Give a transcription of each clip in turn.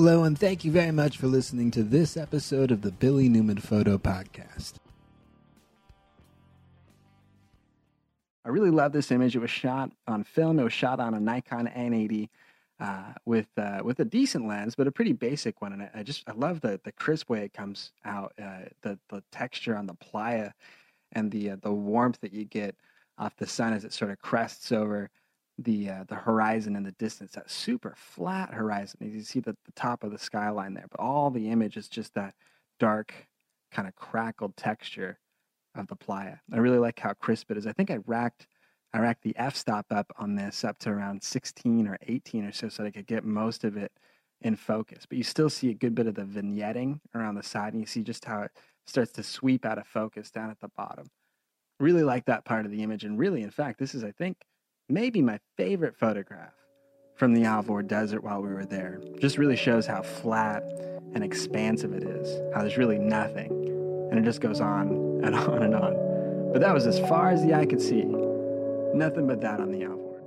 Hello, and thank you very much for listening to this episode of the Billy Newman Photo Podcast. I really love this image. It was shot on film. It was shot on a Nikon N80 uh, with uh, with a decent lens, but a pretty basic one. And I, just I love the the crisp way it comes out, uh, the the texture on the playa, and the uh, the warmth that you get off the sun as it sort of crests over the uh, the horizon in the distance. That super flat horizon. You see the, the top of the skyline there, but all the image is just that dark, kind of crackled texture of the playa. I really like how crisp it is. I think I racked I racked the f stop up on this up to around 16 or 18 or so, so that I could get most of it in focus. But you still see a good bit of the vignetting around the side, and you see just how it starts to sweep out of focus down at the bottom. Really like that part of the image, and really, in fact, this is, I think, maybe my favorite photograph from the Alvord Desert while we were there. Just really shows how flat and expansive it is, how there's really nothing, and it just goes on and on and on. But that was as far as the eye could see. Nothing but that on the Alvord.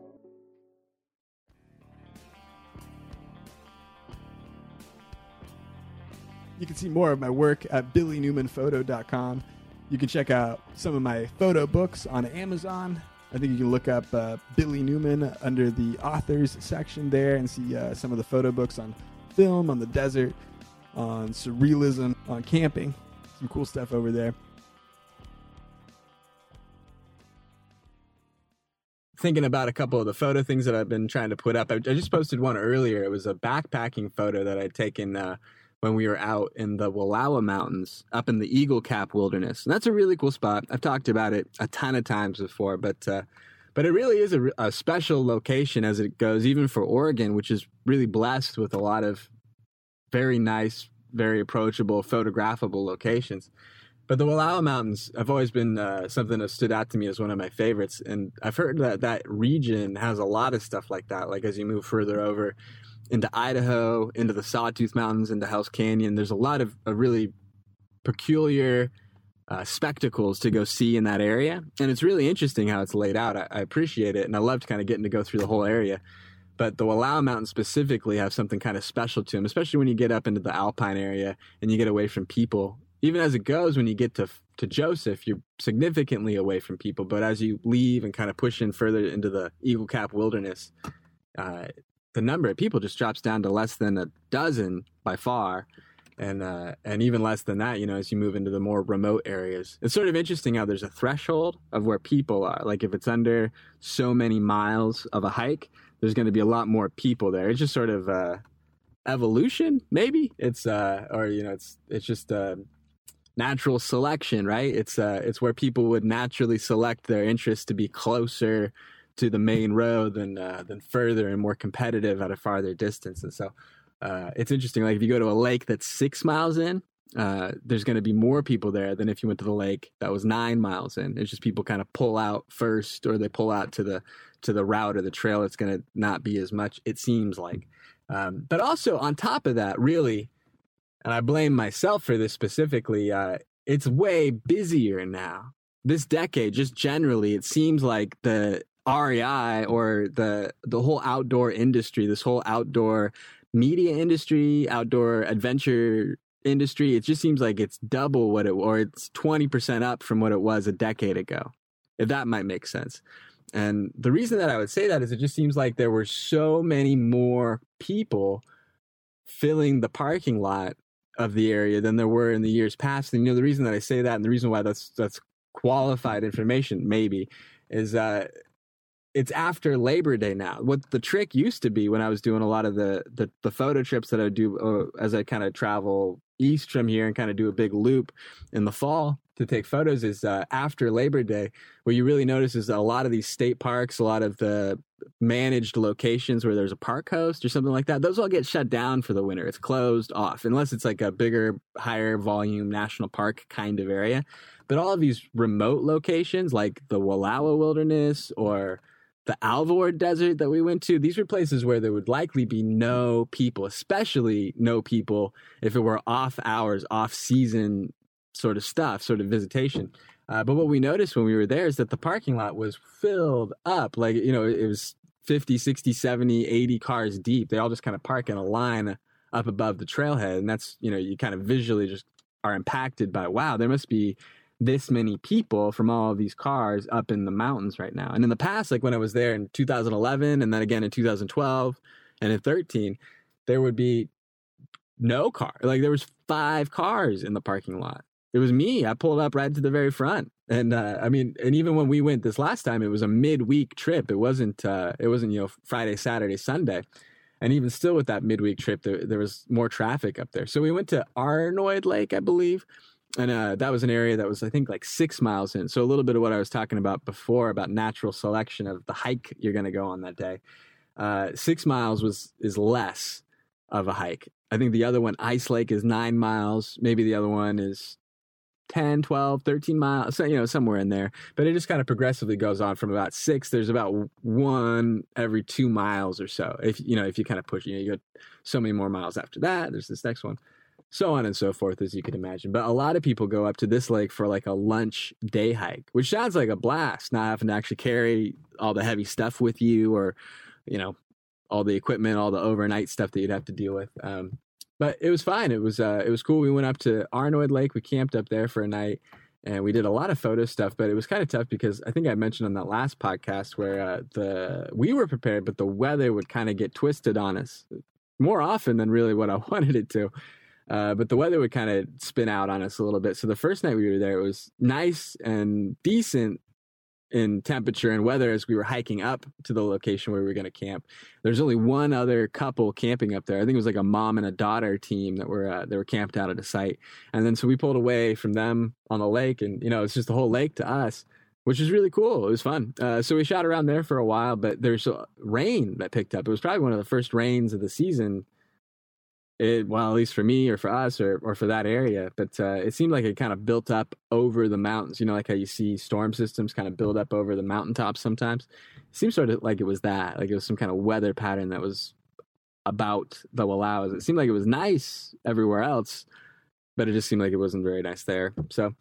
You can see more of my work at billynewmanphoto.com. You can check out some of my photo books on Amazon. I think you can look up uh, Billy Newman under the authors section there and see uh, some of the photo books on film, on the desert, on surrealism, on camping. Some cool stuff over there. thinking about a couple of the photo things that I've been trying to put up. I, just posted one earlier. It was a backpacking photo that I'd taken uh, when we were out in the Wallowa Mountains up in the Eagle Cap Wilderness. And that's a really cool spot. I've talked about it a ton of times before, but uh, but it really is a, a special location as it goes, even for Oregon, which is really blessed with a lot of very nice, very approachable, photographable locations. But the Wallowa Mountains have always been uh, something that stood out to me as one of my favorites, and I've heard that that region has a lot of stuff like that. Like as you move further over into Idaho, into the Sawtooth Mountains, into Hell's Canyon, there's a lot of, of really peculiar uh, spectacles to go see in that area, and it's really interesting how it's laid out. I, I appreciate it, and I loved kind of getting to go through the whole area. But the Wallowa Mountains specifically have something kind of special to them, especially when you get up into the alpine area and you get away from people. Even as it goes when you get to to Joseph, you're significantly away from people. But as you leave and kind of push in further into the Eagle Cap Wilderness, uh, the number of people just drops down to less than a dozen by far, and uh, and even less than that. You know, as you move into the more remote areas, it's sort of interesting how there's a threshold of where people are. Like if it's under so many miles of a hike, there's going to be a lot more people there. It's just sort of uh, evolution, maybe. It's uh, or you know, it's it's just uh, natural selection, right? It's uh, it's where people would naturally select their interests to be closer to the main road than uh, than further and more competitive at a farther distance. And so uh, it's interesting. Like if you go to a lake that's six miles in, uh, there's going to be more people there than if you went to the lake that was nine miles in. It's just people kind of pull out first, or they pull out to the to the route or the trail. It's going to not be as much. It seems like. Um, but also on top of that, really, and I blame myself for this specifically, uh, it's way busier now. This decade, just generally, it seems like the REI or the the whole outdoor industry, this whole outdoor media industry, outdoor adventure industry, it just seems like it's double what it or it's 20% up from what it was a decade ago. If that might make sense. And the reason that I would say that is it just seems like there were so many more people filling the parking lot of the area than there were in the years past. And you know, the reason that I say that, and the reason why that's that's qualified information, maybe, is uh, it's after Labor Day now. What the trick used to be when I was doing a lot of the the, the photo trips that I do uh, as I kind of travel east from here and kind of do a big loop in the fall to take photos is uh, after Labor Day. What you really notice is a lot of these state parks, a lot of the managed locations where there's a park host or something like that, those all get shut down for the winter. It's closed off unless it's like a bigger, higher volume national park kind of area. But all of these remote locations, like the Wallowa Wilderness or the Alvord Desert that we went to, these were places where there would likely be no people, especially no people if it were off hours, off season sort of stuff, sort of visitation. Uh, but what we noticed when we were there is that the parking lot was filled up. Like, you know, it was 50, 60, 70, 80 cars deep. They all just kind of park in a line up above the trailhead. And that's, you know, you kind of visually just are impacted by, wow, there must be this many people from all of these cars up in the mountains right now. And in the past, like when I was there in 2011 and then again in 2012 and in 13, there would be no car. Like there was five cars in the parking lot. It was me. I pulled up right to the very front. And uh, I mean, and even when we went this last time, it was a midweek trip. It wasn't. Uh, it wasn't you know Friday, Saturday, Sunday. And even still, with that midweek trip, there, there was more traffic up there. So we went to Aneroid Lake, I believe, and uh, that was an area that was i think like six miles in. So a little bit of what i was talking about before about natural selection of the hike you're going to go on that day. Uh, six miles was is less of a hike. I think the other one ice lake is nine miles. Maybe the other one is 10 12 13 miles so, you know somewhere in there. But it just kind of progressively goes on from about six. There's about one every two miles or so if you know if you kind of push you know you go so many more miles after that. There's this next one so on and so forth, as you can imagine. But a lot of people go up to this lake for like a lunch day hike, which sounds like a blast, not having to actually carry all the heavy stuff with you or, you know, all the equipment, all the overnight stuff that you'd have to deal with. Um, but it was fine. It was uh, it was cool. We went up to Aneroid Lake. We camped up there for a night, and we did a lot of photo stuff. But it was kind of tough because I think I mentioned on that last podcast where uh, the we were prepared, but the weather would kind of get twisted on us more often than really what I wanted it to. Uh, but the weather would kind of spin out on us a little bit. So the first night we were there, it was nice and decent in temperature and weather as we were hiking up to the location where we were going to camp. There's only one other couple camping up there. I think it was like a mom and a daughter team that were uh, were camped out at a site. And then so we pulled away from them on the lake, and you know it's just the whole lake to us. Which was really cool. It was fun. Uh, so we shot around there for a while, but there's rain that picked up. It was probably one of the first rains of the season it, well, at least for me or for us or, or for that area. But uh, it seemed like it kind of built up over the mountains. You know, like how you see storm systems kind of build up over the mountaintops sometimes. It seemed sort of like it was that, like it was some kind of weather pattern that was about the Wallowas. It seemed like it was nice everywhere else, but it just seemed like it wasn't very nice there. So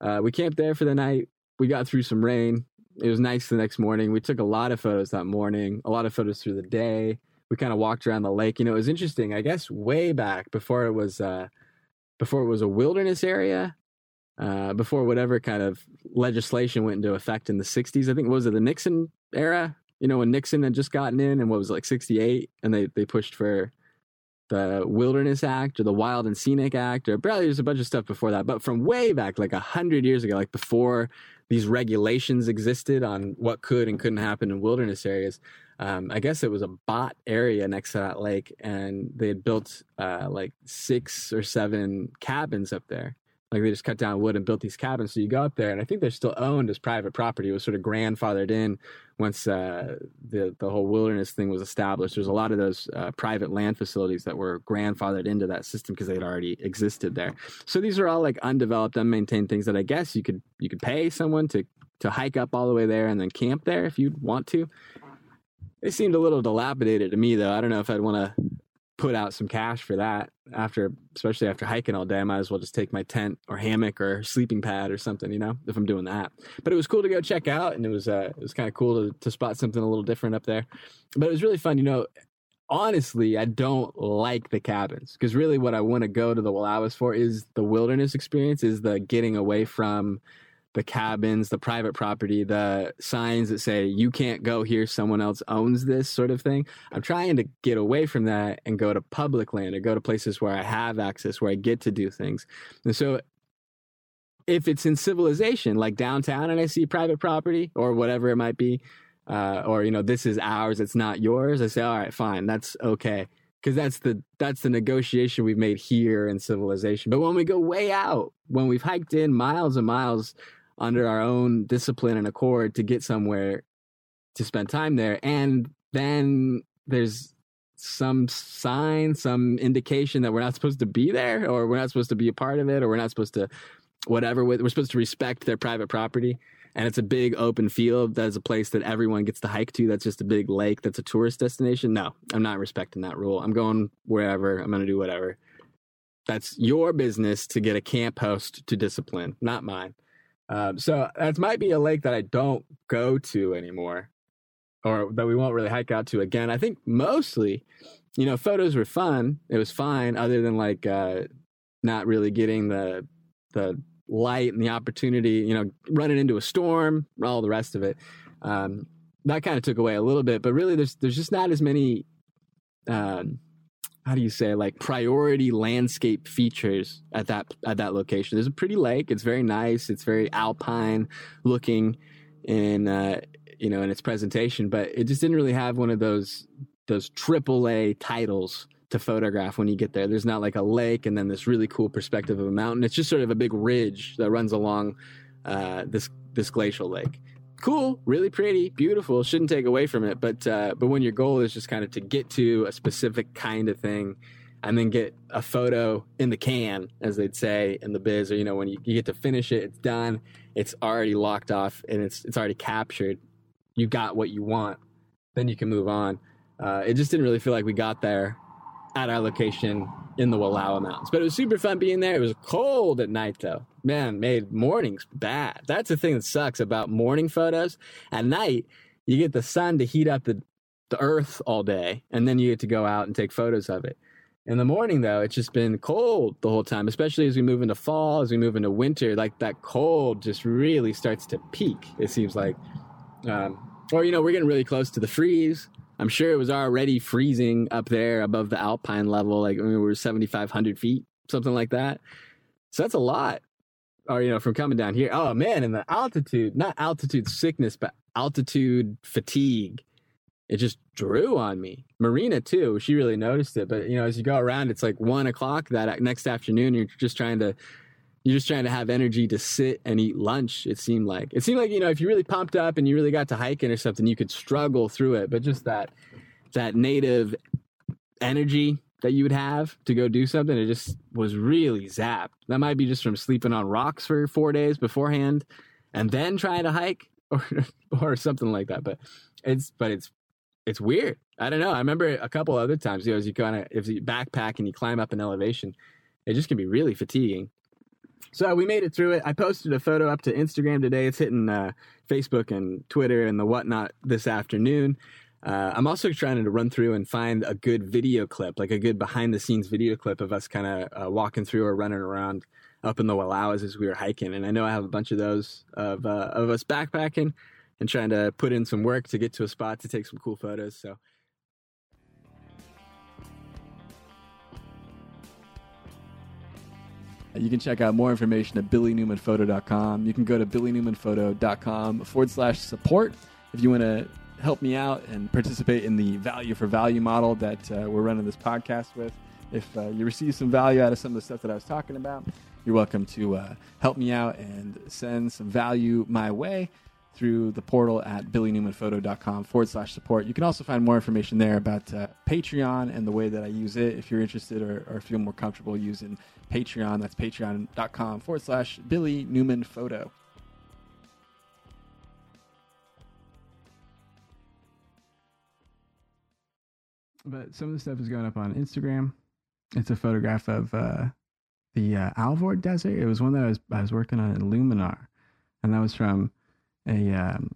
uh, we camped there for the night. We got through some rain. It was nice the next morning. We took a lot of photos that morning, a lot of photos through the day we kind of walked around the lake. You know, it was interesting. I guess way back before it was uh, before it was a wilderness area, uh, before whatever kind of legislation went into effect in the '60s. I think was it the Nixon era? You know, when Nixon had just gotten in, and what was it, like '68, and they they pushed for the Wilderness Act or the Wild and Scenic Act, or probably there's a bunch of stuff before that. But from way back, like a hundred years ago, like before these regulations existed on what could and couldn't happen in wilderness areas, um, I guess it was a bot area next to that lake, and they had built uh, like six or seven cabins up there. Like they just cut down wood and built these cabins. So you go up there, and I think they're still owned as private property. It was sort of grandfathered in once uh, the the whole wilderness thing was established. There's a lot of those uh, private land facilities that were grandfathered into that system because they had already existed there. So these are all like undeveloped, unmaintained things that I guess you could you could pay someone to to hike up all the way there and then camp there if you'd want to. They seemed a little dilapidated to me, though. I don't know if I'd want to put out some cash for that after, especially after hiking all day. I might as well just take my tent or hammock or sleeping pad or something, you know, if I'm doing that. But it was cool to go check out, and it was uh, it was kind of cool to to spot something a little different up there. But it was really fun, you know. Honestly, I don't like the cabins because really, what I want to go to the Wallowas for is the wilderness experience, is the getting away from the cabins, the private property, the signs that say you can't go here, someone else owns this sort of thing. I'm trying to get away from that and go to public land or go to places where I have access, where I get to do things. And so if it's in civilization, like downtown, and I see private property or whatever it might be, uh, or you know, this is ours, it's not yours. I say, all right, fine, that's okay, because that's the that's the negotiation we've made here in civilization. But when we go way out, when we've hiked in miles and miles under our own discipline and accord to get somewhere to spend time there. And then there's some sign, some indication that we're not supposed to be there or we're not supposed to be a part of it or we're not supposed to whatever. We're supposed to respect their private property. And it's a big open field. That's a place that everyone gets to hike to. That's just a big lake. That's a tourist destination. No, I'm not respecting that rule. I'm going wherever. I'm going to do whatever. That's your business to get a camp host to discipline, not mine. Um, so that might be a lake that I don't go to anymore. or that we won't really hike out to again. I think mostly, you know, photos were fun. It was fine, other than like uh, not really getting the the light and the opportunity. You know, running into a storm, all the rest of it. Um, that kind of took away a little bit, but really, there's there's just not as many. Um, how do you say like priority landscape features at that at that location. There's a pretty lake. It's very nice. It's very alpine looking in uh, you know in its presentation but it just didn't really have one of those those triple a titles to photograph when you get there. There's not like a lake and then this really cool perspective of a mountain. It's just sort of a big ridge that runs along uh, this this glacial lake cool, really pretty, beautiful. Shouldn't take away from it, but uh, but when your goal is just kind of to get to a specific kind of thing, and then get a photo in the can, as they'd say in the biz, or you know when you, you get to finish it, it's done, it's already locked off, and it's it's already captured. You got what you want, then you can move on. Uh, it just didn't really feel like we got there at our location in the Wallowa Mountains. But it was super fun being there. It was cold at night though. Man, made mornings bad. That's the thing that sucks about morning photos. At night, you get the sun to heat up the, the earth all day, and then you get to go out and take photos of it. In the morning, though, it's just been cold the whole time, especially as we move into fall, as we move into winter. Like that cold just really starts to peak, it seems like. Um, or, you know, we're getting really close to the freeze. I'm sure it was already freezing up there above the alpine level, like I mean, we were 7,500 feet, something like that. So that's a lot. Or, you know, from coming down here. Oh, man, and the altitude, not altitude sickness, but altitude fatigue. It just drew on me. Marina, too, she really noticed it. But, you know, as you go around, it's like one o'clock that uh, next afternoon, you're just trying to you're just trying to have energy to sit and eat lunch it seemed like. It seemed like you know if you really pumped up and you really got to hiking or something you could struggle through it but just that that native energy that you would have to go do something it just was really zapped. That might be just from sleeping on rocks for four days beforehand and then trying to hike or or something like that but it's but it's it's weird. I don't know. I remember a couple other times you know as you kind of if you backpack and you climb up an elevation it just can be really fatiguing so we made it through it. I posted a photo up to Instagram today. It's hitting uh, Facebook and Twitter and the whatnot this afternoon. Uh, I'm also trying to run through and find a good video clip, like a good behind the scenes video clip of us kind of uh, walking through or running around up in the Wallowas as we were hiking. And I know I have a bunch of those of, uh, of us backpacking and trying to put in some work to get to a spot to take some cool photos. So You can check out more information at billynewmanphoto.com. You can go to billynewmanphoto.com forward slash support if you want to help me out and participate in the value for value model that uh, we're running this podcast with. If uh, you receive some value out of some of the stuff that I was talking about, you're welcome to uh, help me out and send some value my way through the portal at billynewmanphoto.com forward slash support. You can also find more information there about uh, Patreon and the way that I use it if you're interested or, or feel more comfortable using Patreon. That's patreon.com forward slash Billy Newman Photo. But some of the stuff is going up on Instagram. It's a photograph of uh, the uh, Alvord Desert. It was one that I was I was working on in Luminar, and that was from a um,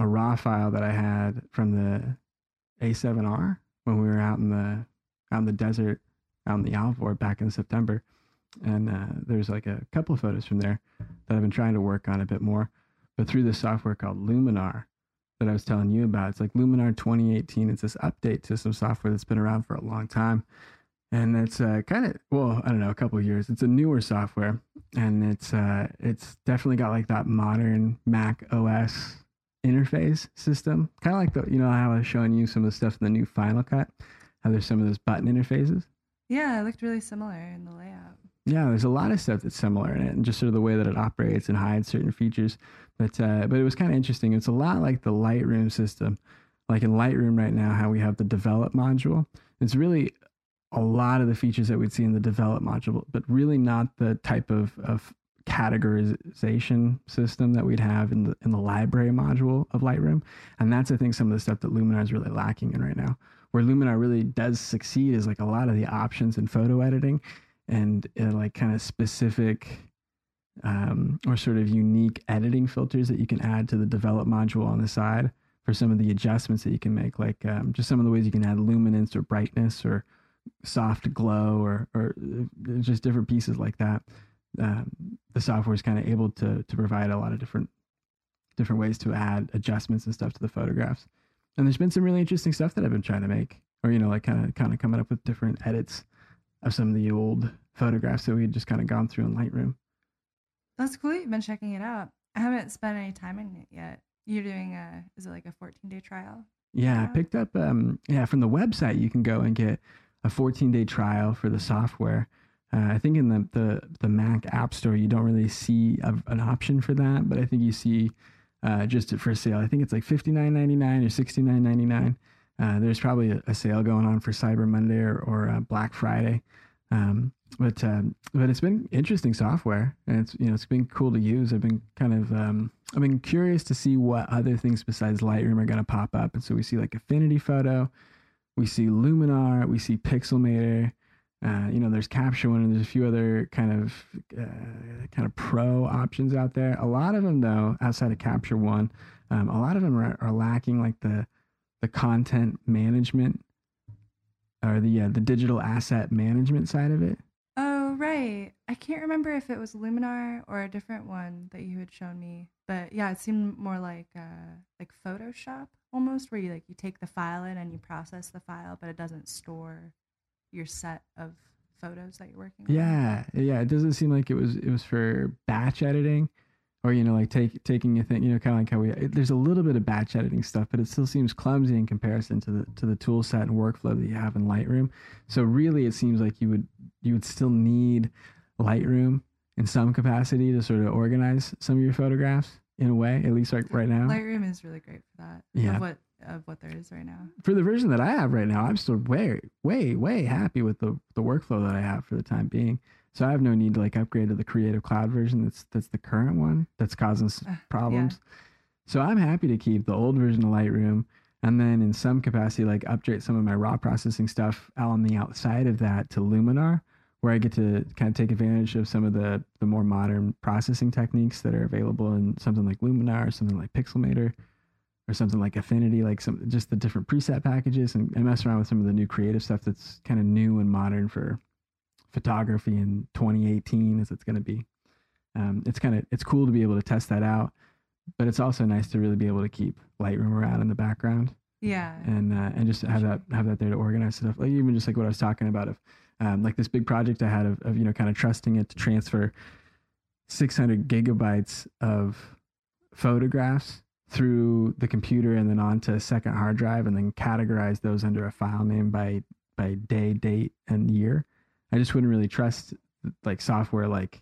a raw file that I had from the A7R when we were out in the out in the desert out in the Alvord back in September and uh, there's like a couple photos from there that I've been trying to work on a bit more. But through this software called Luminar that I was telling you about, it's like Luminar 2018. It's this update to some software that's been around for a long time, and it's uh, kind of well, I don't know, a couple years. It's a newer software, and it's uh, it's definitely got like that modern Mac OS interface system, kind of like the you know how I was showing you some of the stuff in the new Final Cut, how there's some of those button interfaces. Yeah, it looked really similar in the layout. Yeah, there's a lot of stuff that's similar in it, and just sort of the way that it operates and hides certain features. But uh, but it was kind of interesting. It's a lot like the Lightroom system. Like in Lightroom right now, how we have the develop module. It's really a lot of the features that we'd see in the develop module, but really not the type of, of categorization system that we'd have in the in the library module of Lightroom. And that's I think some of the stuff that Luminar is really lacking in right now. Where Luminar really does succeed is like a lot of the options in photo editing and uh, like kind of specific um, or sort of unique editing filters that you can add to the develop module on the side for some of the adjustments that you can make, like um, just some of the ways you can add luminance or brightness or soft glow or or uh, just different pieces like that. Um, the software is kind of able to to provide a lot of different different ways to add adjustments and stuff to the photographs. And there's been some really interesting stuff that I've been trying to make, or you know, like kind of kind of coming up with different edits of some of the old photographs that we had just kind of gone through in Lightroom. That's cool. You've been checking it out. I haven't spent any time in it yet. You're doing a is it like a 14 day trial? Yeah, I picked up um yeah, from the website you can go and get a 14-day trial for the software. Uh, I think in the, the the Mac App Store you don't really see a, an option for that, but I think you see uh, just for sale. I think it's like $59.99 or $69.99. Uh, there's probably a, a sale going on for Cyber Monday or, or uh, Black Friday. Um, but um, but it's been interesting software, and it's you know it's been cool to use. I've been kind of um, I've been curious to see what other things besides Lightroom are going to pop up, and so we see like Affinity Photo, we see Luminar, we see Pixelmator. Uh, you know, there's Capture One, and there's a few other kind of uh, kind of pro options out there. A lot of them, though, outside of Capture One, um, a lot of them are, are lacking like the the content management or the uh, the digital asset management side of it. Oh right. I can't remember if it was Luminar or a different one that you had shown me. But yeah, it seemed more like uh like Photoshop almost where you like you take the file in and you process the file, but it doesn't store your set of photos that you're working on. Yeah, yeah. It doesn't seem like it was it was for batch editing, or you know, like take taking a thing. You know, kind of like how we. It, there's a little bit of batch editing stuff, but it still seems clumsy in comparison to the to the tool set and workflow that you have in Lightroom. So really, it seems like you would you would still need Lightroom in some capacity to sort of organize some of your photographs in a way, at least right right now. Lightroom is really great for that. Yeah. Of what of what there is right now. for the version that I have right now, I'm still way, way, way happy with the the workflow that I have for the time being. So I have no need to like upgrade to the Creative Cloud version. That's that's the current one that's causing s- Uh, yeah. problems. So I'm happy to keep the old version of Lightroom, and then in some capacity, like upgrade some of my raw processing stuff out on the outside of that to Luminar, where I get to kind of take advantage of some of the the more modern processing techniques that are available in something like Luminar or something like Pixelmator or something like Affinity, like some just the different preset packages, and, and mess around with some of the new creative stuff that's kind of new and modern for photography in 2018, as it's going to be. Um, it's kind of it's cool to be able to test that out, but it's also nice to really be able to keep Lightroom around in the background Yeah. and uh, and just have that have that there to organize stuff. Like even just like what I was talking about of um, like this big project I had of, of you know kind of trusting it to transfer 600 gigabytes of photographs through the computer and then onto a second hard drive and then categorize those under a file name by by day, date, and year. I just wouldn't really trust like software like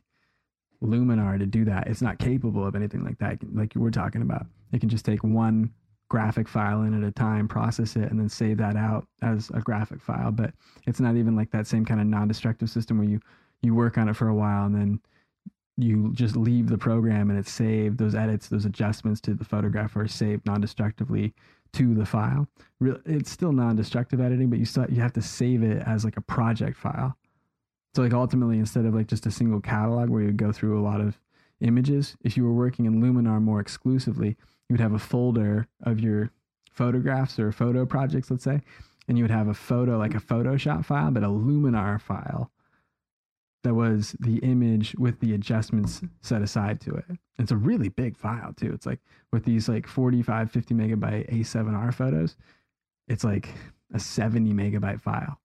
Luminar to do that. It's not capable of anything like that. Like you were talking about, it can just take one graphic file in at a time, process it, and then save that out as a graphic file. But it's not even like that same kind of non-destructive system where you you work on it for a while and then you just leave the program and it's saved. Those edits, those adjustments to the photograph are saved non-destructively to the file. It's still non-destructive editing, but you still you have to save it as like a project file. So like ultimately, instead of like just a single catalog where you go through a lot of images, if you were working in Luminar more exclusively, you would have a folder of your photographs or photo projects, let's say, and you would have a photo like a Photoshop file, but a Luminar file that was the image with the adjustments set aside to it. It's a really big file too. It's like with these like 45, 50 megabyte A7R photos, it's like a 70 megabyte file.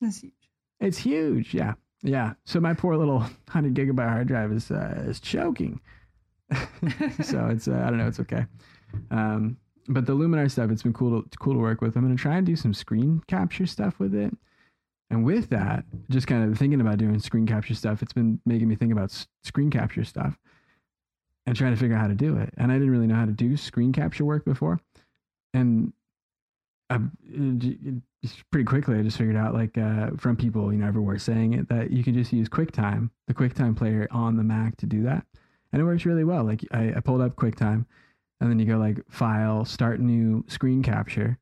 That's huge. It's huge. Yeah. Yeah. So my poor little 100 gigabyte hard drive is uh, is choking. so it's uh, I don't know, it's okay. Um, but the Luminar stuff, it's been cool to cool to work with. I'm gonna try and do some screen capture stuff with it. And with that, just kind of thinking about doing screen capture stuff, it's been making me think about s- screen capture stuff and trying to figure out how to do it. And I didn't really know how to do screen capture work before. And I, pretty quickly, I just figured out, like, uh, from people, you know, everywhere saying it, that you can just use QuickTime, the QuickTime player on the Mac to do that. And it works really well. Like, I, I pulled up QuickTime, and then you go, like, File, Start New Screen Capture,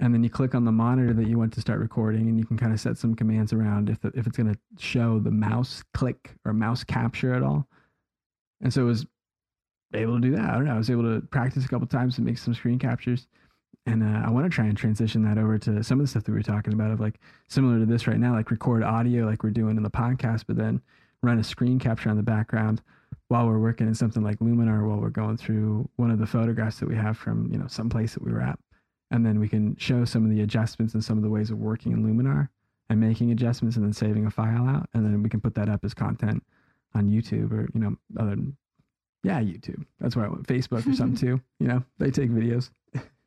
and then you click on the monitor that you want to start recording, and you can kind of set some commands around if, the, if it's going to show the mouse click or mouse capture at all. And so it was able to do that. I don't know. I was able to practice a couple times and make some screen captures. And uh, I want to try and transition that over to some of the stuff that we were talking about of like similar to this right now, like record audio like we're doing in the podcast, but then run a screen capture on the background while we're working in something like Luminar while we're going through one of the photographs that we have from, you know, some place that we were at. And then we can show some of the adjustments and some of the ways of working in Luminar and making adjustments and then saving a file out. And then we can put that up as content on YouTube or, you know, other yeah, YouTube. That's where I went. Facebook or something too. You know, they take videos.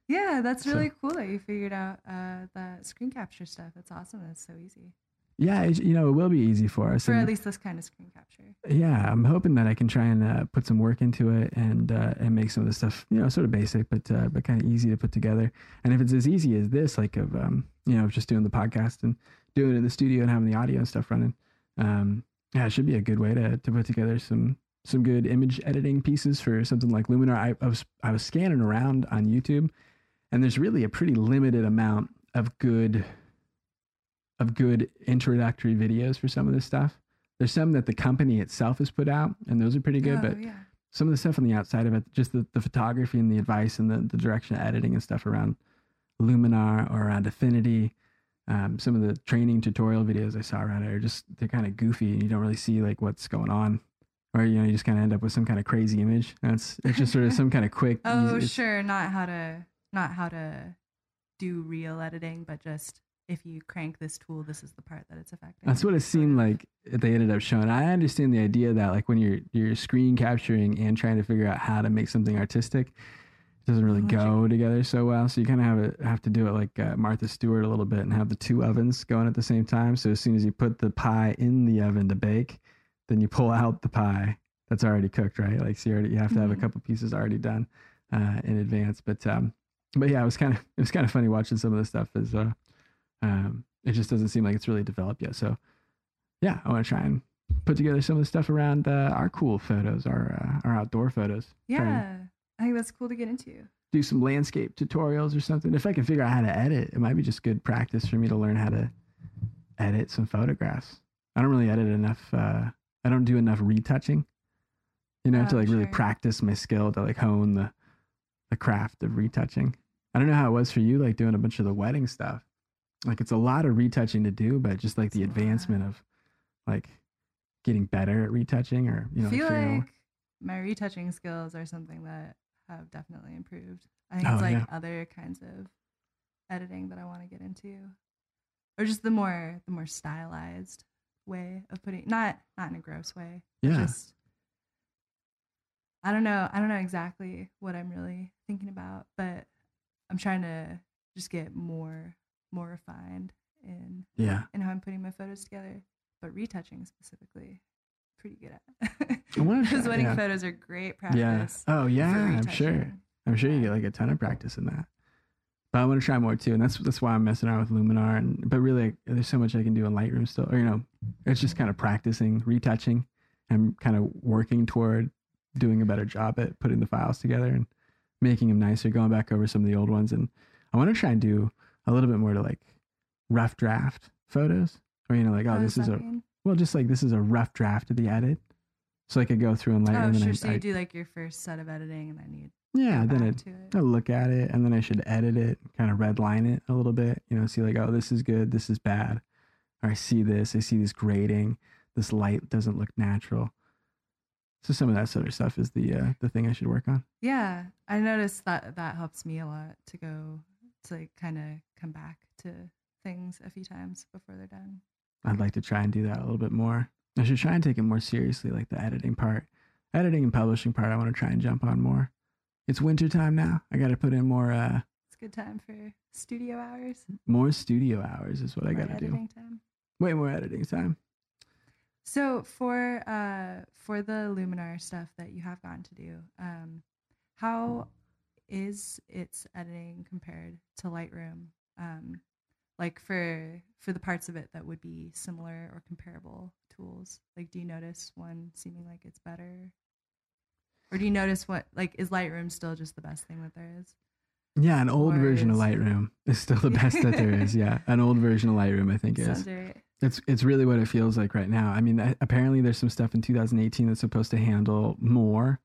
Yeah, that's So- really cool that you figured out uh, that screen capture stuff. It's awesome. It's so easy Yeah, it, you know, it will be easy for us. for and- at least this kind of screen capture. yeah, I'm hoping that I can try and uh, put some work into it and uh, and make some of the stuff, you know, sort of basic, but uh, but kind of easy to put together. And if it's as easy as this, like of um, you know, just doing the podcast and doing it in the studio and having the audio and stuff running, um, yeah, it should be a good way to to put together some some good image editing pieces for something like Luminar. I, I was I was scanning around on YouTube, and there's really a pretty limited amount of good of good introductory videos for some of this stuff. There's some that the company itself has put out, and those are pretty good. oh, but yeah. some of the stuff on the outside of it, just the, the photography and the advice and the, the direction of editing and stuff around Luminar or around Affinity. Um, some of the training tutorial videos I saw around it are just they're kind of goofy and you don't really see like what's going on. Or you know, you just kind of end up with some kind of crazy image. That's it's just sort of some kind of quick. Oh, easy- sure. Not how to not how to do real editing, but just if you crank this tool, this is the part that it's affecting. That's what it seemed like they ended up showing. I understand the idea that like when you're you're screen capturing and trying to figure out how to make something artistic, it doesn't really go together so well. So you kind of have it have to do it like uh, Martha Stewart a little bit and have the two ovens going at the same time. So as soon as you put the pie in the oven to bake, then you pull out the pie that's already cooked, right? Like so you already you have to have a Mhm. couple pieces already done uh, in advance. But um, but yeah, it was kind of it was kind of funny watching some of this stuff. as. uh, um, it just doesn't seem like it's really developed yet. So yeah, I want to try and put together some of the stuff around uh, our cool photos, our uh, our outdoor photos. Yeah, I think that's cool to get into. do some landscape tutorials or something. If I can figure out how to edit, it might be just good practice for me to learn how to edit some photographs. I don't really edit enough. Uh, I don't do enough retouching. You know, to Oh, like really practice my skill to like hone the the craft of retouching. I don't know how it was for you, like doing a bunch of the wedding stuff. Like it's a lot of retouching to do, but just like the It's a lot. advancement of like getting better at retouching or you know, I feel out- like my retouching skills are something that have definitely improved. I think Oh, it's like yeah. other kinds of editing that I want to get into, or just the more the more stylized way of putting not not in a gross way. Yeah. Just I don't know. I don't know exactly what I'm really thinking about, but I'm trying to just get more more refined in yeah. in how I'm putting my photos together. But retouching specifically, pretty good at. Those wedding yeah. photos are great practice. Yeah. Oh yeah, I'm sure. I'm sure you get like a ton of practice in that. But I want to try more too, and that's that's why I'm messing around with Luminar. And but really, there's so much I can do in Lightroom still. Or you know, it's just kind of practicing, retouching, and kind of working toward doing a better job at putting the files together and making them nicer. Going back over some of the old ones, and I want to try and do a little bit more to like rough draft photos, or you know, like oh, this is a mean? well, just like this is a rough draft of the edit. So I could go through and Lightroom Oh, and sure. I, so I you do like your first set of editing, and then you yeah, then it it. I look at it and then I should edit it, kind of redline it a little bit, you know, see like, oh, this is good, this is bad. Or I see this, I see this grading, this light doesn't look natural. So some of that sort of stuff is the uh, the thing I should work on. Yeah, I noticed that that helps me a lot to go to like kind of come back to things a few times before they're done. I'd like to try and do that a little bit more. I should try and take it more seriously, like the editing part. Editing and publishing part, I want to try and jump on more. It's winter time now. I got to put in more uh It's a good time for studio hours. more studio hours is what I got to do. time. Way more editing time. So for uh for the Luminar stuff that you have gotten to do, um, how is its editing compared to Lightroom? Um, like for for the parts of it that would be similar or comparable tools, like do you notice one seeming like it's better, or do you notice what like is Lightroom still just the best thing that there is? Yeah, an old version of Lightroom is still the best that there is. Yeah, an old version of Lightroom, I think, is. Right. It's it's really what it feels like right now. I mean, apparently there's some stuff in 2018 that's supposed to handle more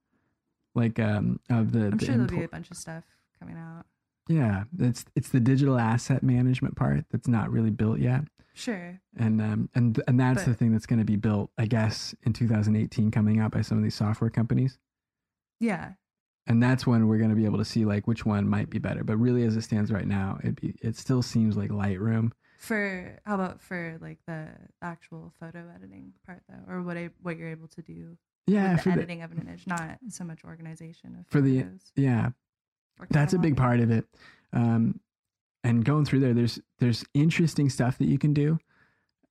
like um of the, I'm the sure there'll be a bunch of stuff coming out. yeah it's it's the digital asset management part that's not really built yet Sure. and um and and that's the thing that's going to be built i guess in 2018 coming out by some of these software companies Yeah. and that's when we're going to be able to see like which one might be better but really as it stands right now it be it still seems like lightroom For how about for like the actual photo editing part though, or what I, what you're able to do yeah the the, editing of an image, not so much organization of For the- photos yeah that's a big part of it um and going through there there's there's interesting stuff that you can do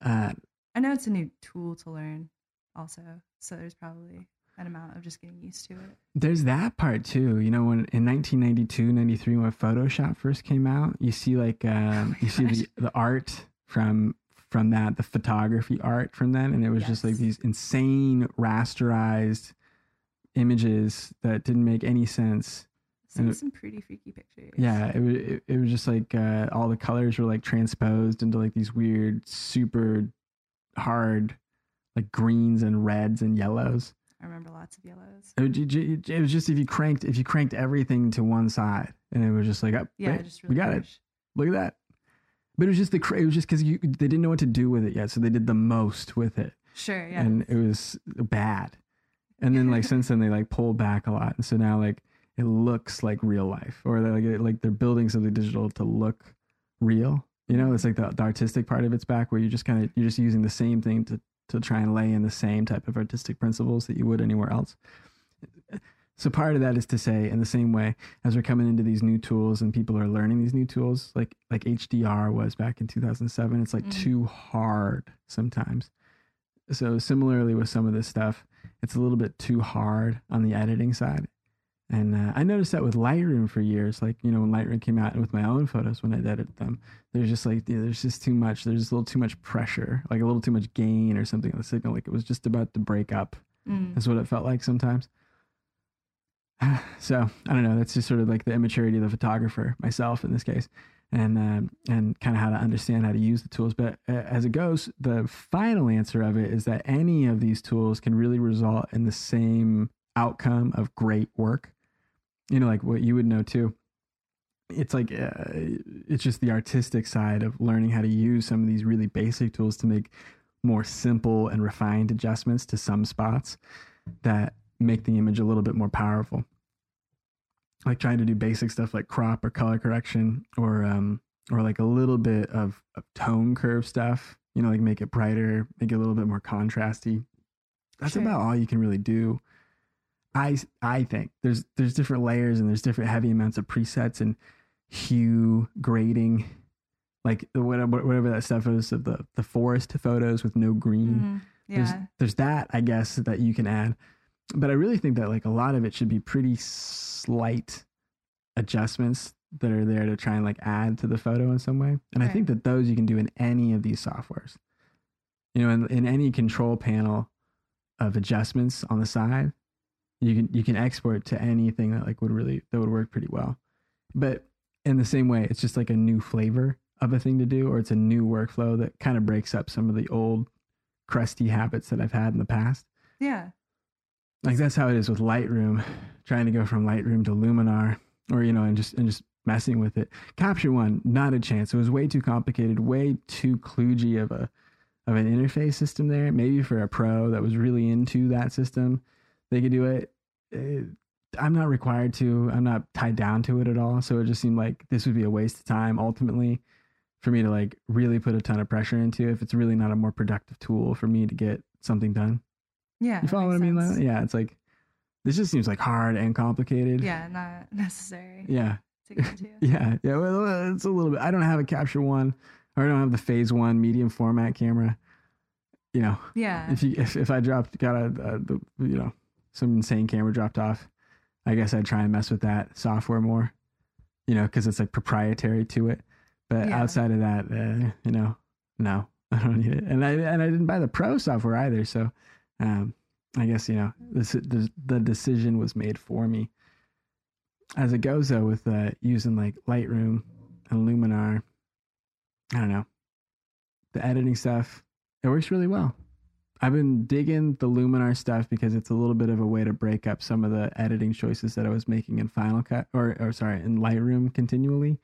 uh I know it's a new tool to learn, also. So there's probably an amount of just getting used to it. There's that part too. You know, when in 1992, 93, when Photoshop first came out, you see like um, my you see the, the art from from that, the photography art from then, and it was just like these insane rasterized images that didn't make any sense. It- some pretty freaky pictures. Yeah, it was it, it was just like uh, all the colors were like transposed into like these weird, super hard, like greens and reds and yellows. I remember lots of yellows. It, it, was just if you cranked if you cranked everything to one side, and it was just like, oh, Yeah, wait, just we really got it. Look at that. But it was just the cra- it was just because you they didn't know what to do with it yet, so they did the most with it, Sure, yeah. and it was bad. And then like since then they like pulled back a lot, and so now like it looks like real life, or they're like like they're building something digital to look real. You know, it's like the, the artistic part of it's back, where you're just kind of you're just using the same thing to to try and lay in the same type of artistic principles that you would anywhere else. So part of that is to say, in the same way as we're coming into these new tools and people are learning these new tools, like like HDR was back in 2007, it's like Mhm. too hard sometimes. So similarly with some of this stuff, it's a little bit too hard on the editing side. And uh, I noticed that with Lightroom for years. Like you know, when Lightroom came out, and with my own photos when I edited them, there's just like there's just too much. There's a little too much pressure, like a little too much gain or something on the signal. Like it was just about to break up. Mm. That's what it felt like sometimes. So I don't know. That's just sort of like the immaturity of the photographer, myself in this case, and um, and kind of how to understand how to use the tools. But uh, as it goes, the final answer of it is that any of these tools can really result in the same outcome of great work. You know, like what you would know too. It's like uh, it's just the artistic side of learning how to use some of these really basic tools to make more simple and refined adjustments to some spots that make the image a little bit more powerful. Like trying to do basic stuff like crop or color correction or um or like a little bit of, of tone curve stuff, you know, like make it brighter, make it a little bit more contrasty. That's Sure. about all you can really do. I I think there's there's different layers and there's different heavy amounts of presets and hue grading, like whatever whatever that stuff is of the the forest photos with no green there's Yeah. there's that I guess that you can add, but I really think that like a lot of it should be pretty slight adjustments that are there to try and like add to the photo in some way. And I think that those you can do in any of these softwares. You know, in, in any control panel of adjustments on the side, you can you can export to anything that like would really that would work pretty well. But in the same way, it's just like a new flavor of a thing to do, or it's a new workflow that kind of breaks up some of the old crusty habits that I've had in the past. Yeah. Like that's how it is with Lightroom, trying to go from Lightroom to Luminar, or you know, and just and just messing with it. Capture One, not a chance. It was way too complicated, way too kludgy of a of an interface system there. Maybe for a pro that was really into that system, they could do it. Uh, I'm not required to. I'm not tied down to it at all. So it just seemed like this would be a waste of time ultimately for me to like really put a ton of pressure into if it's really not a more productive tool for me to get something done. Yeah. You follow what I mean? Lana? Yeah, it's like this just seems like hard and complicated. Yeah, not necessary Yeah. to get into. Yeah. Yeah. Well, it's a little bit. I don't have a capture one, or I don't have the phase one medium format camera. You know, Yeah. if you if, if I dropped got a, a the, you know some insane camera dropped off, I guess I'd try and mess with that software more. You know, because it's like proprietary to it. But Yeah. outside of that, uh, you know, no, I don't need it. And I and I didn't buy the pro software either. So, um, I guess you know this the, the decision was made for me. As it goes though, with uh, using like Lightroom and Luminar, I don't know, the editing stuff, it works really well. I've been digging the Luminar stuff because it's a little bit of a way to break up some of the editing choices that I was making in Final Cut or or sorry in Lightroom continually.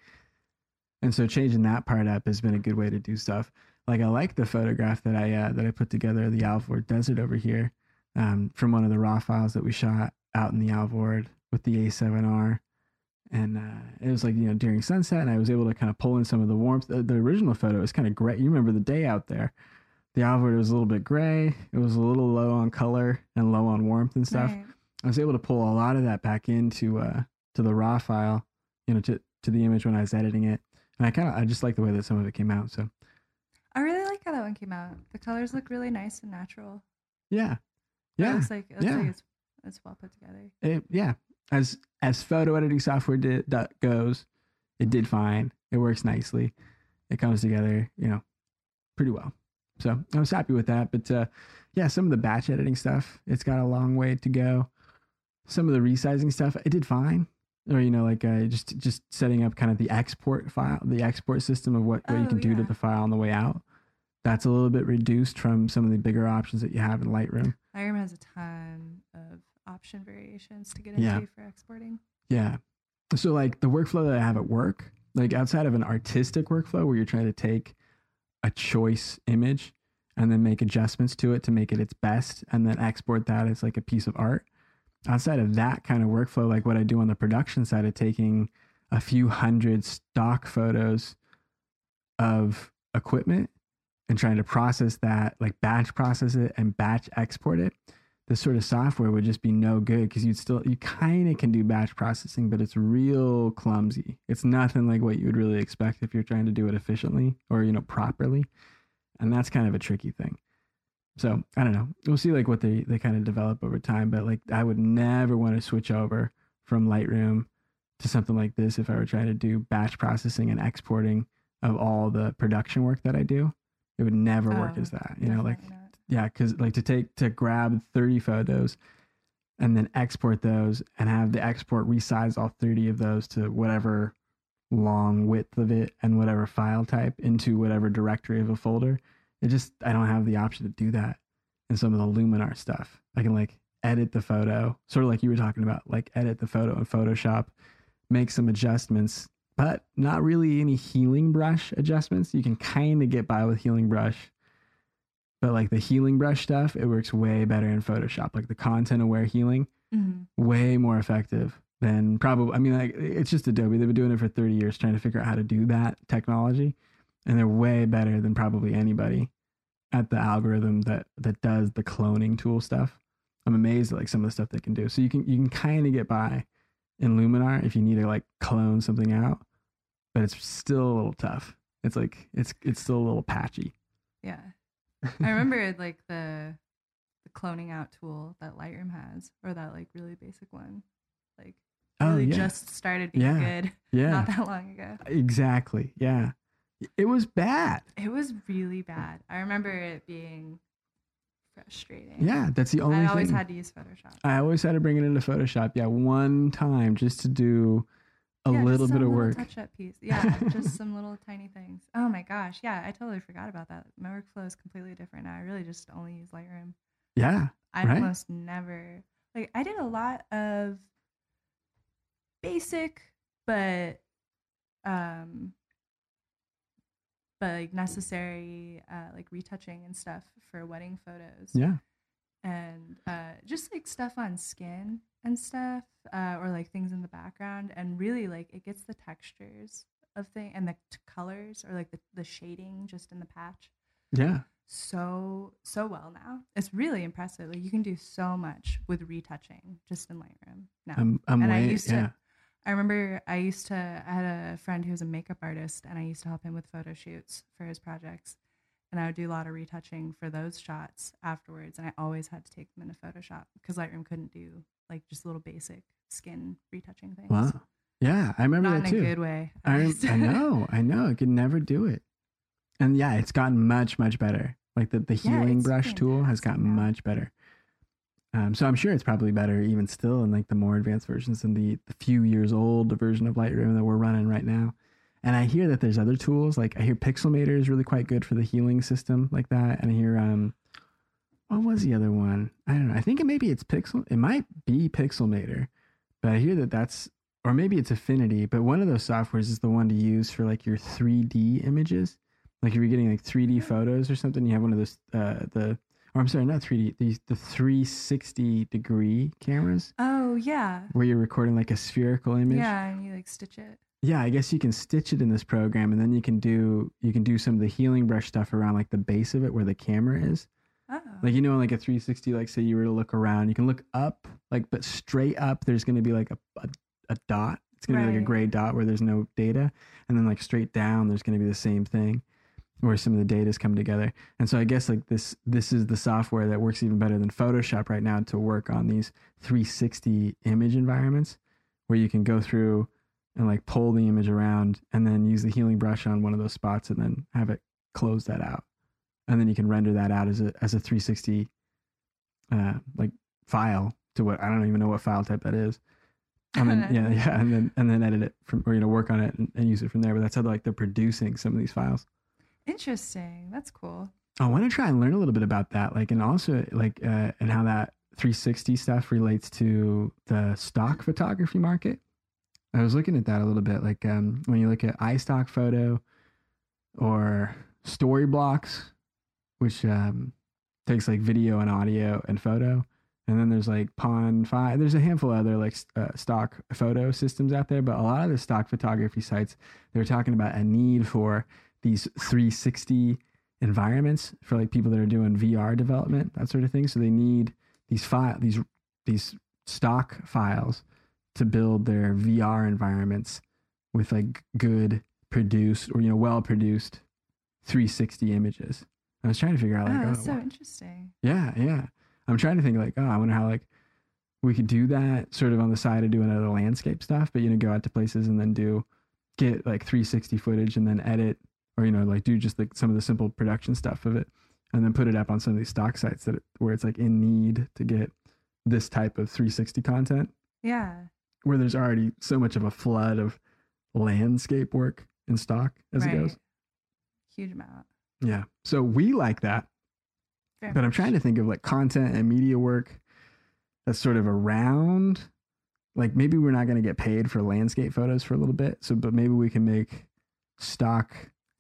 And so changing that part up has been a good way to do stuff. Like I like the photograph that I uh, that I put together of the Alvord Desert over here um, from one of the raw files that we shot out in the Alvord with the A7R. And uh, it was like you know during sunset, and I was able to kind of pull in some of the warmth. The, the original photo was kind of gray. You remember the day out there? The Alvord was a little bit gray. It was a little low on color and low on warmth and stuff. Right. I was able to pull a lot of that back into uh to the raw file, you know, to to the image when I was editing it. And I kind of I just like the way that some of it came out. So really like how that one came out. The colors look really nice and natural. yeah, It yeah, looks like it looks yeah. like it's it's well put together. it, yeah. As as photo editing software did, that goes, it did fine. It works nicely. It comes together, you know, pretty well. So I was happy with that. But uh, yeah, some of the batch editing stuff, it's got a long way to go. Some of the resizing stuff, it did fine. Or you know, like uh, just just setting up kind of the export file, the export system of what, what you Oh, can do to the file on the way out. That's a little bit reduced from some of the bigger options that you have in Lightroom. Lightroom has a ton of option variations to get Yeah. into for exporting. Yeah. So like the workflow that I have at work, like outside of an artistic workflow where you're trying to take a choice image and then make adjustments to it to make it its best and then export that as like a piece of art. Outside of that kind of workflow, like what I do on the production side of taking a few hundred stock photos of equipment and trying to process that, like batch process it and batch export it this sort of software would just be no good because you'd still you kind of can do batch processing but it's real clumsy. It's nothing like what you would really expect if you're trying to do it efficiently or you know properly and that's kind of a tricky thing. So i don't know. We'll see like what they they kind of develop over time but like i would never want to switch over from lightroom to something like this if i were trying to do batch processing and exporting of all the production work that i do it would never work as um, that you know like not. yeah because like to take to grab 30 photos and then export those and have the export resize all 30 of those to whatever long width of it and whatever file type into whatever directory of a folder it just i don't have the option to do that in some of the luminar stuff i can like edit the photo sort of like you were talking about like edit the photo in photoshop make some adjustments but not really any healing brush adjustments you can kind of get by with healing brush but like the healing brush stuff, it works way better in Photoshop. Like the content aware healing, Mhm. way more effective than probably. I mean, like it's just Adobe. They've been doing it for 30 years, trying to figure out how to do that technology, and they're way better than probably anybody at the algorithm that that does the cloning tool stuff. I'm amazed at like some of the stuff they can do. So you can you can kind of get by in Luminar if you need to like clone something out, but it's still a little tough. It's like it's it's still a little patchy. Yeah. I remember like the the cloning out tool that Lightroom has, or that like really basic one. Like Oh, really yeah. just started being Yeah. good Yeah. not that long ago. Exactly. Yeah. It was bad. It was really bad. I remember it being frustrating. Yeah, that's the only I always thing. had to use Photoshop. I always had to bring it into Photoshop. Yeah, one time just to do a Yeah, little bit of work. Touch-up piece. Yeah, just some little tiny things. Oh my gosh. Yeah, I totally forgot about that. My workflow is completely different now. I really just only use Lightroom. Yeah. I Right. almost never like I did a lot of basic but um but like necessary uh like retouching and stuff for wedding photos Yeah. and uh just like stuff on skin and stuff uh or like things in the background and really like it gets the textures of thing and the t- colors or like the, the shading just in the patch Yeah. so so well now. It's really impressive. Like you can do so much with retouching just in Lightroom now. I'm I'm and I used yeah. to I remember I used to I had a friend who was a makeup artist and I used to help him with photo shoots for his projects. And I would do a lot of retouching for those shots afterwards and I always had to take them into Photoshop because Lightroom couldn't do like just little basic skin retouching things. Wow. Yeah, I remember that. Not in a too. good way. I. I know, I know. I could never do it. And yeah, it's gotten much, much better. Like the, the Yeah, healing brush tool has gotten now. much better. Um, so I'm sure it's probably better even still in like the more advanced versions than the, the few years old version of Lightroom that we're running right now. And I hear that there's other tools like I hear Pixelmator is really quite good for the healing system like that. And I hear um what was the other one? I don't know. I think it maybe it's Pixel. It might be Pixelmator, but I hear that that's or maybe it's Affinity. But one of those softwares is the one to use for like your 3D images. Like if you're getting like 3D photos or something, you have one of those uh, the or I'm sorry, not 3D, the the 360 degree cameras Oh yeah. where you're recording like a spherical image. Yeah, and you like stitch it. Yeah, I guess you can stitch it in this program, and then you can do you can do some of the healing brush stuff around like the base of it where the camera is. Oh. Like you know, like a 360, like say you were to look around, you can look up, like but straight up, there's going to be like a, a a dot. It's going to be like a gray dot where there's no data, and then like straight down, there's going to be the same thing, where some of the data's come together. And so I guess like this this is the software that works even better than Photoshop right now to work on these 360 image environments, where you can go through and like pull the image around, and then use the healing brush on one of those spots, and then have it close that out and then you can render that out as a as a 360 uh like file to what I don't even know what file type that is. And then yeah, yeah, and then and then edit it from or you know work on it and, and use it from there. But that's how like they're producing some of these files. Interesting. That's cool. I want to try and learn a little bit about that, like and also like uh, and how that 360 stuff relates to the stock photography market. I was looking at that a little bit, like um, when you look at iStock photo or Storyblocks, which um, takes like video and audio and photo. And then there's like Pond Five. There's a handful of other like uh, stock photo systems out there, but a lot of the stock photography sites they're talking about a need for these 360 environments for like people that are doing VR development, that sort of thing. So they need these file these these stock files to build their VR environments with like good produced or you know well produced 360 images. I was trying to figure out like oh, oh, that's so wha- interesting. yeah, yeah. I'm trying to think like, oh, I wonder how like we could do that sort of on the side of doing other landscape stuff, but you know, go out to places and then do get like 360 footage and then edit or you know, like do just like some of the simple production stuff of it and then put it up on some of these stock sites that where it's like in need to get this type of 360 content Yeah. where there's already so much of a flood of landscape work in stock as it goes. Huge amount. Yeah. So we like that. Very but I'm trying to think of like content and media work that's sort of around like maybe we're not going to get paid for landscape photos for a little bit so but maybe we can make stock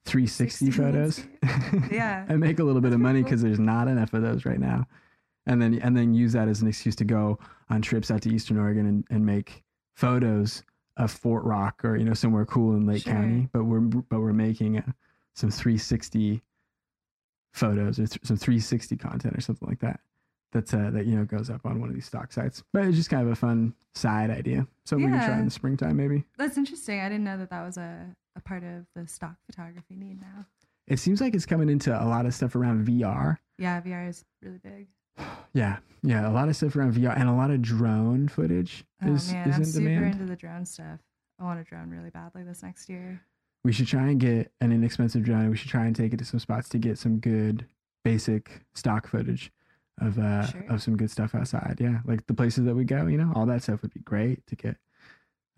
360 photos. Yeah. and make a little bit of money because there's not enough of those right now. And then and then use that as an excuse to go on trips out to eastern oregon and, and make photos of fort rock or you know somewhere cool in lake Sure. county but we're but we're making uh, some 360 photos or th- some 360 content or something like that. That's uh, that you know goes up on one of these stock sites. But it's just kind of a fun side idea. Something we can try in the springtime maybe. That's interesting. I didn't know that that was a, a part of the stock photography need now. it seems like it's coming into a lot of stuff around vr Yeah, VR is really big. Yeah, yeah, a lot of stuff around VR and a lot of drone footage Oh is, man, is I'm in super demand. into the drone stuff. I want a drone really badly this next year. We should try and get an inexpensive drone. We should try and take it to some spots to get some good basic stock footage of uh Sure. of some good stuff outside. Yeah, like the places that we go, you know, all that stuff would be great to get.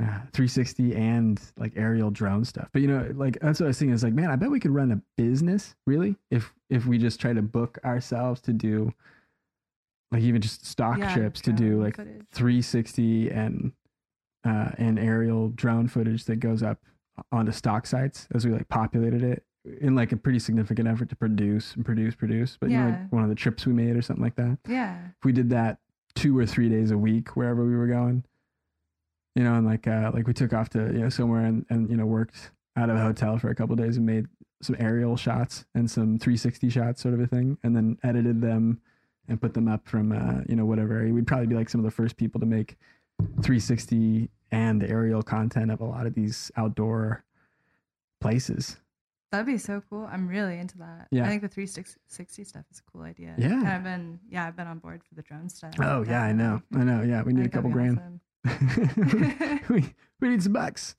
Uh, 360 and like aerial drone stuff, but you know, like that's what I was thinking. It's like, man, I bet we could run a business really if if we just try to book ourselves to do, like even just stock Yeah, trips to do like footage. 360 and uh, and aerial drone footage that goes up onto stock sites as we like populated it in like a pretty significant effort to produce and produce produce but you know Yeah. like one of the trips we made or something like that Yeah. if we did that two or three days a week wherever we were going you know and like uh like we took off to you know somewhere and and you know worked out of a hotel for a couple days and made some aerial shots and some 360 shots sort of a thing and then edited them and put them up from uh you know whatever area. we'd probably be like some of the first people to make 360 and aerial content of a lot of these outdoor places That'd be so cool. I'm really into that. Yeah. I think the 360 stuff is a cool idea. Yeah. And I've been, yeah, I've been on board for the drone stuff. oh yeah i know i know yeah we need a couple grand awesome. we, we need some bucks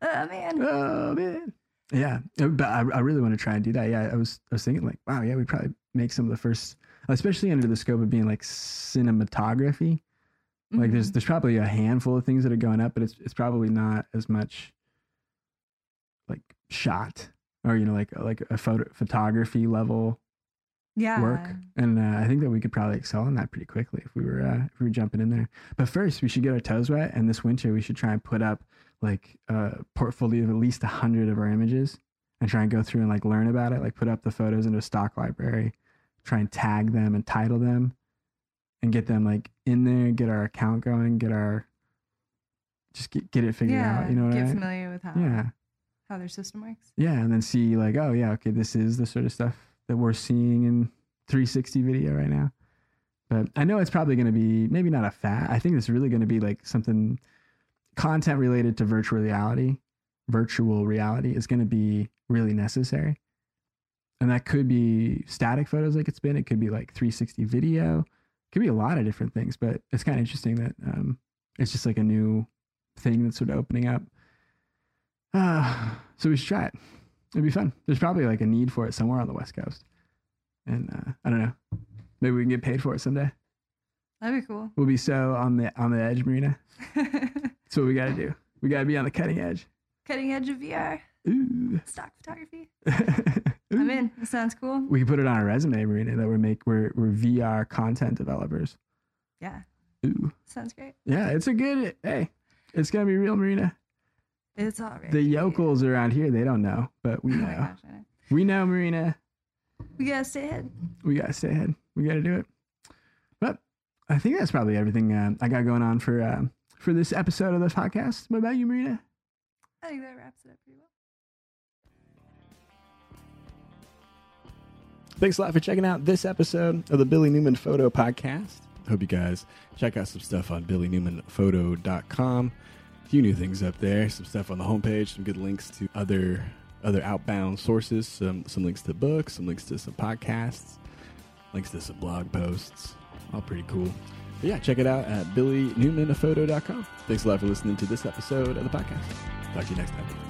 Oh man. Oh man. Yeah, but I, I really want to try and do that. Yeah, I was I was thinking like, wow, yeah, we probably make some of the first, especially under the scope of being like cinematography. Like there's Mhm. there's probably a handful of things that are going up, but it's it's probably not as much like shot or you know like like a photo photography level Yeah. work, and uh, I think that we could probably excel in that pretty quickly if we were uh, if we were jumping in there. But first, we should get our toes wet, and this winter we should try and put up like a portfolio of at least a hundred of our images, and try and go through and like learn about it, like put up the photos into a stock library, try and tag them and title them, and get them like in there, get our account going, get our just get, get it figured yeah. out. You know what get I mean? familiar with how Yeah. how their system works. Yeah, and then see like, oh yeah, okay, this is the sort of stuff that we're seeing in 360 video right now. But I know it's probably going to be maybe not a fat. I think it's really going to be like something content related to virtual reality. Virtual reality is going to be really necessary. And that could be static photos like it's been. It could be like 360 video. It could be a lot of different things, but it's kind of interesting that um, it's just like a new thing that's sort of opening up. Uh, so we should try it. It'd be fun. There's probably like a need for it somewhere on the West Coast. And uh, I don't know. Maybe we can get paid for it someday. That'd be cool. We'll be so on the on the edge, Marina. That's what we got to do. We got to be on the cutting edge. Cutting edge of VR, Ooh. stock photography. I'm in. That sounds cool. We can put it on our resume, Marina, that we're make we're we're VR content developers. Yeah, Ooh. sounds great. Yeah, it's a good hey. It's gonna be real, Marina. It's all right. The yokels around here, they don't know, but we Oh my know. gosh, I know. We know, Marina. We gotta stay ahead. we gotta stay ahead. We gotta do it. But I think that's probably everything uh, I got going on for uh, for this episode of the podcast. What about you, Marina? I think that wraps it up pretty well. Thanks a lot for checking out this episode of the Billy Newman Photo Podcast. Hope you guys check out some stuff on billynewmanphoto.com. Few new things up there, some stuff on the homepage, some good links to other other outbound sources, some some links to books, some links to some podcasts, links to some blog posts. All pretty cool. But yeah, check it out at billynewmanphoto.com. Thanks a lot for listening to this episode of the podcast. Talk to you next time.